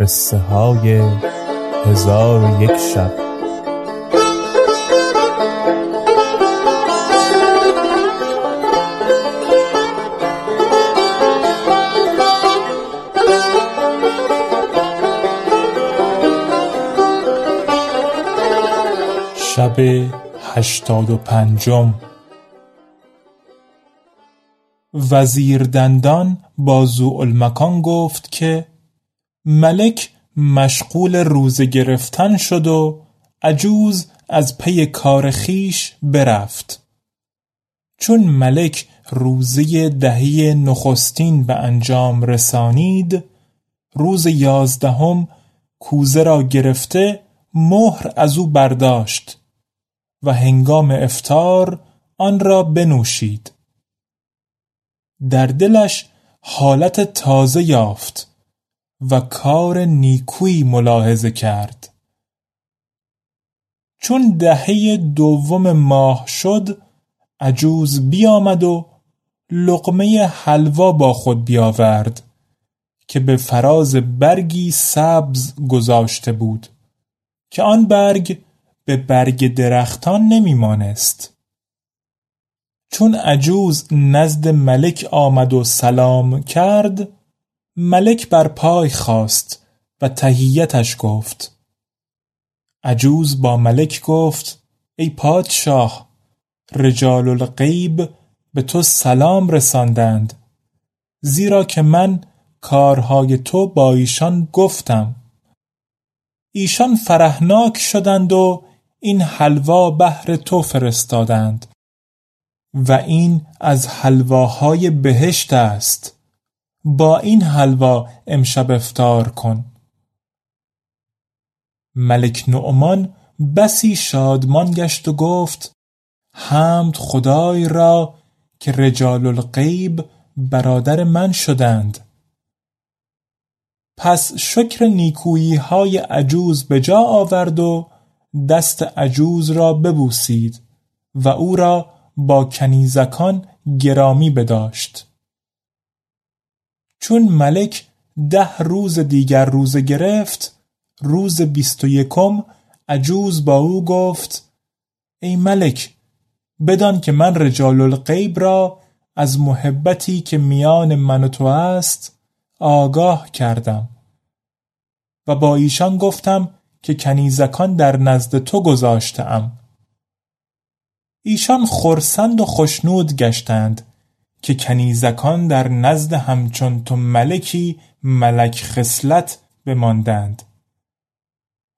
قصه های هزار و یک شب. شب هشتاد و پنجم. وزیر دندان با زوالمکان گفت که ملک مشغول روزه گرفتن شد و عجوز از پی کار خیش برفت. چون ملک روزه دهی نخستین به انجام رسانید روز یازدهم کوزه را گرفته مهر از او برداشت و هنگام افتار آن را بنوشید. در دلش حالت تازه یافت. و کار نیکویی ملاحظه کرد. چون دهه دوم ماه شد عجوز بیامد و لقمه حلوا با خود بیاورد که به فراز برگی سبز گذاشته بود که آن برگ به برگ درختان نمیمانست. چون عجوز نزد ملک آمد و سلام کرد ملک بر پای خواست و تهیتش گفت. عجوز با ملک گفت ای پادشاه رجال الغیب به تو سلام رساندند زیرا که من کارهای تو با ایشان گفتم. ایشان فرهناک شدند و این حلوا بهر تو فرستادند و این از حلواهای بهشت است. با این حلوا امشب افتار کن. ملک نعمان بسی شادمان گشت و گفت حمد خدای را که رجال الغیب برادر من شدند. پس شکر نیکویی های عجوز به جا آورد و دست عجوز را ببوسید و او را با کنیزکان گرامی بداشت. چون ملک ده روز دیگر روزه گرفت روز بیست و یکم عجوز با او گفت ای ملک بدان که من رجال الغیب را از محبتی که میان من و تو است آگاه کردم. و با ایشان گفتم که کنیزکان در نزد تو گذاشتم ایشان خرسند و خشنود گشتند. که کنیزکان در نزد همچون تو ملکی ملک خصلت بماندند.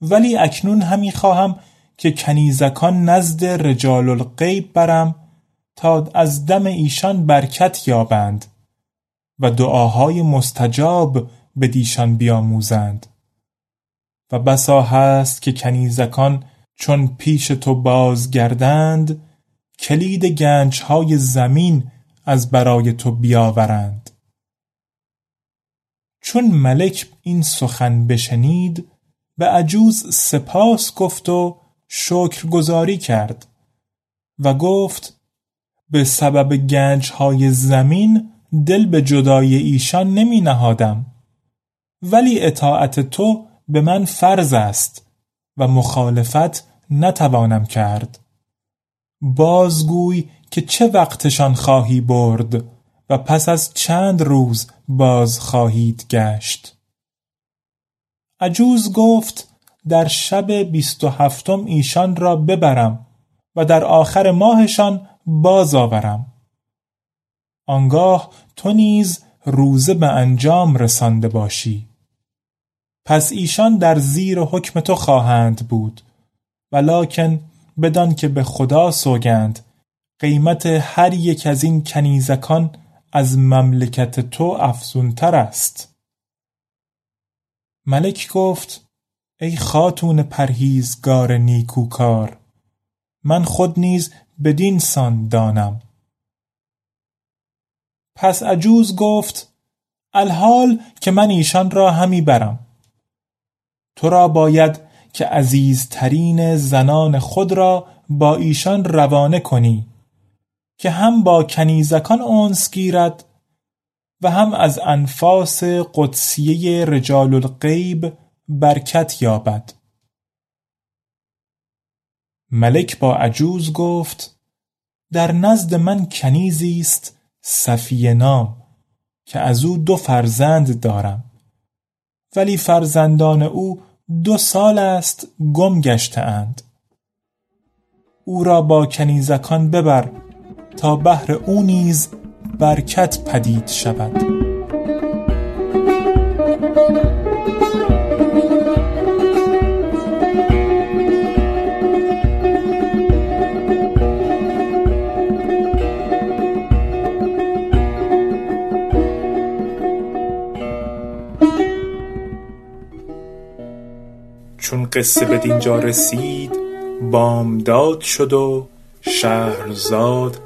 ولی اکنون همی خواهم که کنیزکان نزد رجال الغیب برم تا از دم ایشان برکت یابند و دعاهای مستجاب به دیشان بیاموزند. و بسا هست که کنیزکان چون پیش تو بازگردند کلید گنجهای زمین از برای تو بیاورند. چون ملک این سخن بشنید به عجوز سپاس گفت و شکرگزاری کرد و گفت به سبب گنجهای زمین دل به جدای ایشان نمی نهادم ولی اطاعت تو به من فرض است و مخالفت نتوانم کرد. بازگوی که چه وقتشان خواهی برد و پس از چند روز باز خواهید گشت. عجوز گفت در شب بیست و هفتم ایشان را ببرم و در آخر ماهشان باز آورم. آنگاه تو نیز روزه به انجام رسانده باشی. پس ایشان در زیر حکم تو خواهند بود ولکن بدان که به خدا سوگند قیمت هر یک از این کنیزکان از مملکت تو افزونتر است. ملک گفت ای خاتون پرهیزگار نیکوکار من خود نیز بدین سان دانم. پس عجوز گفت الحال که من ایشان را همی برم. تو را باید که عزیزترین زنان خود را با ایشان روانه کنی. که هم با کنیزکان اونس گیرد و هم از انفاس قدسیه رجال الغیب برکت یابد. ملک با عجوز گفت در نزد من کنیزی است صفیه نام که از او دو فرزند دارم. ولی فرزندان او دو سال است گم گشته اند او را با کنیزکان ببر تا بهر او نیز برکت پدید شود. چون قصه به دینجا رسید بامداد شد و شهرزاد